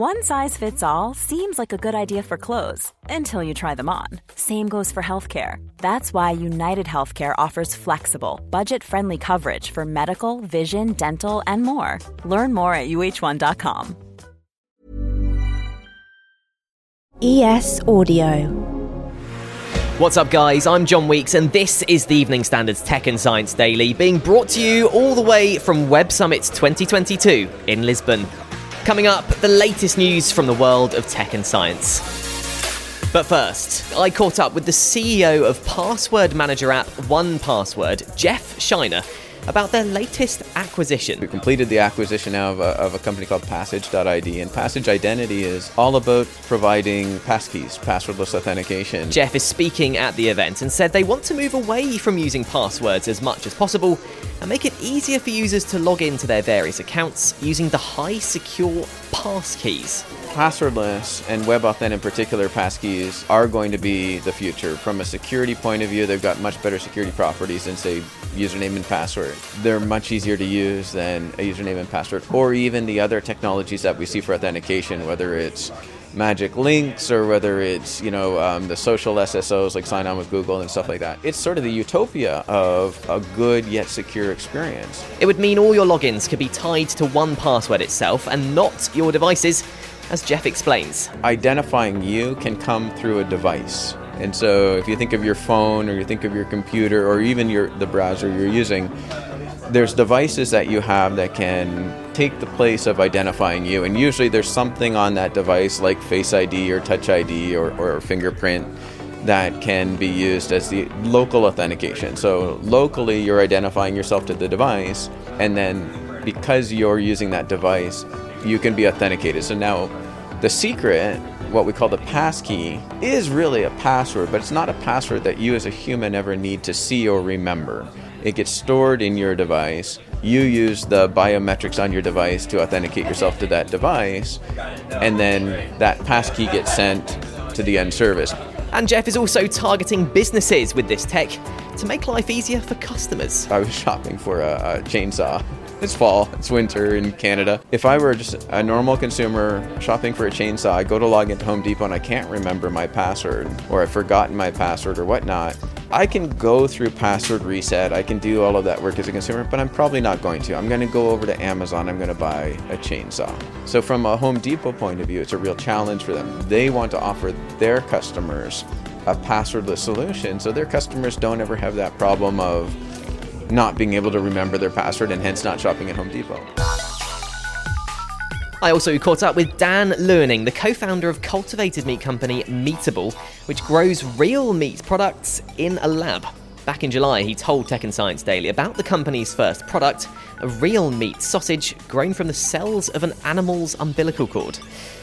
One size fits all seems like a good idea for clothes until you try them on. Same goes for healthcare. That's why United Healthcare offers flexible, budget-friendly coverage for medical, vision, dental, and more. Learn more at uhone.com. ES Audio. What's up, guys? I'm John Weeks, and this is the Evening Standards Tech and Science Daily, being brought to you all the way from Web Summit 2022 in Lisbon. Coming up, the latest news from the world of tech and science. But first, I caught up with the CEO of password manager app 1Password, Jeff Shiner, about their latest acquisition. We completed the acquisition now of a, of a company called Passage.id, and Passage Identity is all about providing passkeys, passwordless authentication. Jeff is speaking at the event and said they want to move away from using passwords as much as possible and make it easier for users to log into their various accounts using the high secure passkeys. Passwordless and WebAuthn in particular passkeys are going to be the future. From a security point of view, they've got much better security properties than, say, username and password. They're much easier to use than a username and password, or even the other technologies that we see for authentication, whether it's magic links or whether it's you know um, the social SSOs like sign on with Google and stuff like that. It's sort of the utopia of a good yet secure experience. It would mean all your logins could be tied to one password itself and not your devices, as Jeff explains. Identifying you can come through a device. And so if you think of your phone or you think of your computer or even your the browser you're using, there's devices that you have that can take the place of identifying you. And usually there's something on that device like Face ID or Touch ID or, or fingerprint that can be used as the local authentication. So locally you're identifying yourself to the device and then because you're using that device, you can be authenticated. So now the secret, what we call the passkey, is really a password, but it's not a password that you as a human ever need to see or remember. It gets stored in your device. You use the biometrics on your device to authenticate yourself to that device, and then that passkey gets sent to the end service. And Jeff is also targeting businesses with this tech to make life easier for customers. I was shopping for a, a chainsaw. It's fall, it's winter in Canada. If I were just a normal consumer shopping for a chainsaw, I go to log into Home Depot and I can't remember my password, or I've forgotten my password or whatnot. I can go through password reset, I can do all of that work as a consumer, but I'm probably not going to. I'm going to go over to Amazon, I'm going to buy a chainsaw. So, from a Home Depot point of view, it's a real challenge for them. They want to offer their customers a passwordless solution so their customers don't ever have that problem of not being able to remember their password and hence not shopping at Home Depot. I also caught up with Daan Luining, the co founder of cultivated meat company Meatable, which grows real meat products in a lab. Back in July, he told Tech and Science Daily about the company's first product, a real meat sausage grown from the cells of an animal's umbilical cord.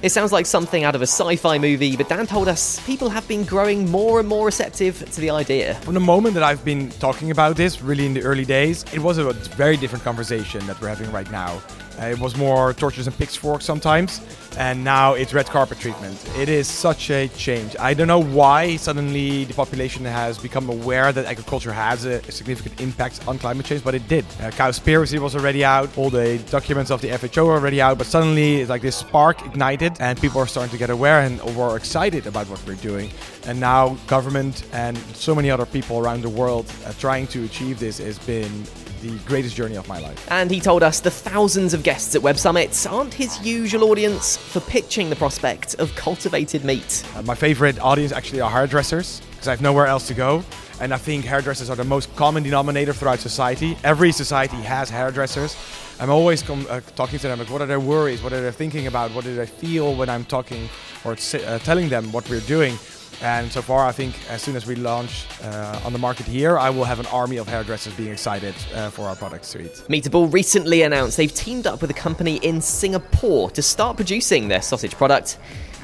It sounds like something out of a sci fi movie, but Daan told us people have been growing more and more receptive to the idea. From the moment that I've been talking about this, really in the early days, it was a very different conversation that we're having right now. Uh, it was more torches and pitchforks sometimes, and now it's red carpet treatment. It is such a change. I don't know why suddenly the population has become aware that agriculture has a, significant impact on climate change, but it did. Uh, Cowspiracy was already out, all the documents of the FAO were already out, but suddenly it's like this spark ignited, and people are starting to get aware and were excited about what we're doing. And now government and so many other people around the world trying to achieve this has been the greatest journey of my life. And he told us the thousands of guests at Web Summits aren't his usual audience for pitching the prospect of cultivated meat. Uh, my favorite audience actually are hairdressers because I have nowhere else to go. And I think hairdressers are the most common denominator throughout society. Every society has hairdressers. I'm always com- uh, talking to them like, what are their worries? What are they thinking about? What do they feel when I'm talking or uh, telling them what we're doing? And so far, I think as soon as we launch uh, on the market here, I will have an army of hairdressers being excited uh, for our product suite. Meatable recently announced they've teamed up with a company in Singapore to start producing their sausage product.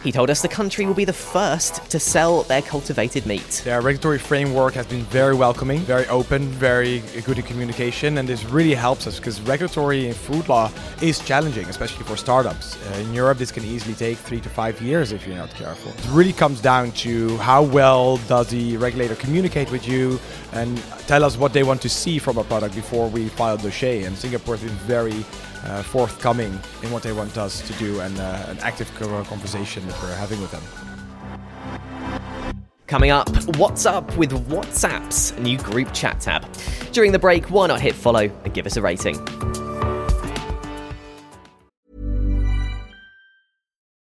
He told us the country will be the first to sell their cultivated meat. Their regulatory framework has been very welcoming, very open, very good in communication, and this really helps us because regulatory and food law is challenging, especially for startups. Uh, in Europe, this can easily take three to five years if you're not careful. It really comes down to how well does the regulator communicate with you and tell us what they want to see from a product before we file the dossier. And Singapore has been very uh, forthcoming in what they want us to do and uh, an active conversation that we're having with them. Coming up, what's up with WhatsApp's new group chat tab? During the break, why not hit follow and give us a rating?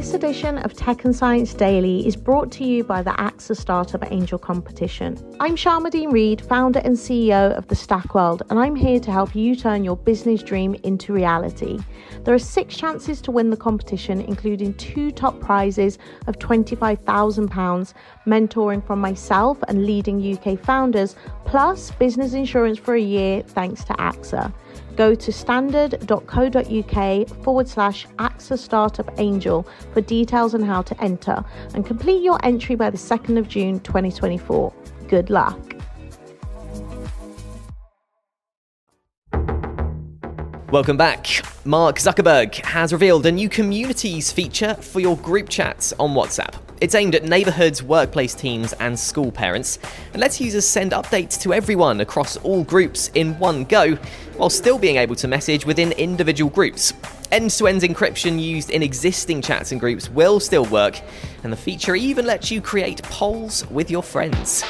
This edition of Tech and Science Daily is brought to you by the AXA Startup Angel Competition. I'm Sharmadean Reed, founder and CEO of the Stack World, and I'm here to help you turn your business dream into reality. There are six chances to win the competition, including two top prizes of £25,000, mentoring from myself and leading UK founders, plus business insurance for a year thanks to AXA. Go to standard.co.uk forward slash AXA Startup Angel for details on how to enter and complete your entry by the 2nd of June 2024. Good luck. Welcome back. Mark Zuckerberg has revealed a new communities feature for your group chats on WhatsApp. It's aimed at neighborhoods, workplace teams, and school parents, and lets users send updates to everyone across all groups in one go, while still being able to message within individual groups. End to end encryption used in existing chats and groups will still work, and the feature even lets you create polls with your friends.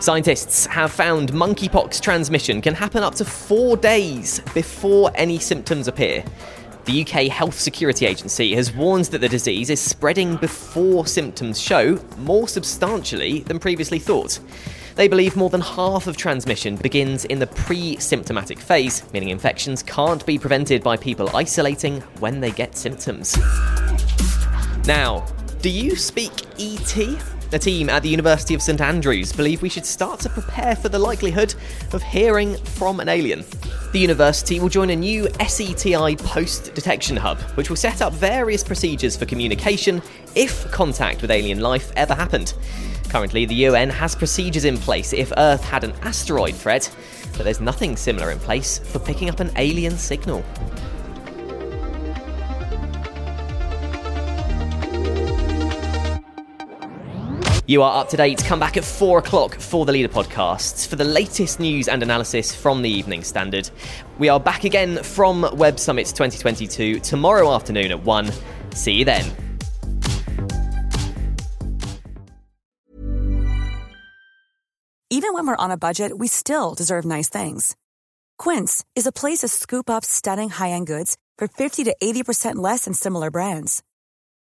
Scientists have found monkeypox transmission can happen up to four days before any symptoms appear. The UK Health Security Agency has warned that the disease is spreading before symptoms show more substantially than previously thought. They believe more than half of transmission begins in the pre symptomatic phase, meaning infections can't be prevented by people isolating when they get symptoms. Now, do you speak ET? A team at the University of St Andrews believe we should start to prepare for the likelihood of hearing from an alien. The university will join a new SETI post detection hub, which will set up various procedures for communication if contact with alien life ever happened. Currently, the UN has procedures in place if Earth had an asteroid threat, but there's nothing similar in place for picking up an alien signal. You are up to date. Come back at 4 o'clock for the Leader Podcasts for the latest news and analysis from the Evening Standard. We are back again from Web Summit 2022 tomorrow afternoon at 1. See you then. Even when we're on a budget, we still deserve nice things. Quince is a place to scoop up stunning high end goods for 50 to 80% less than similar brands.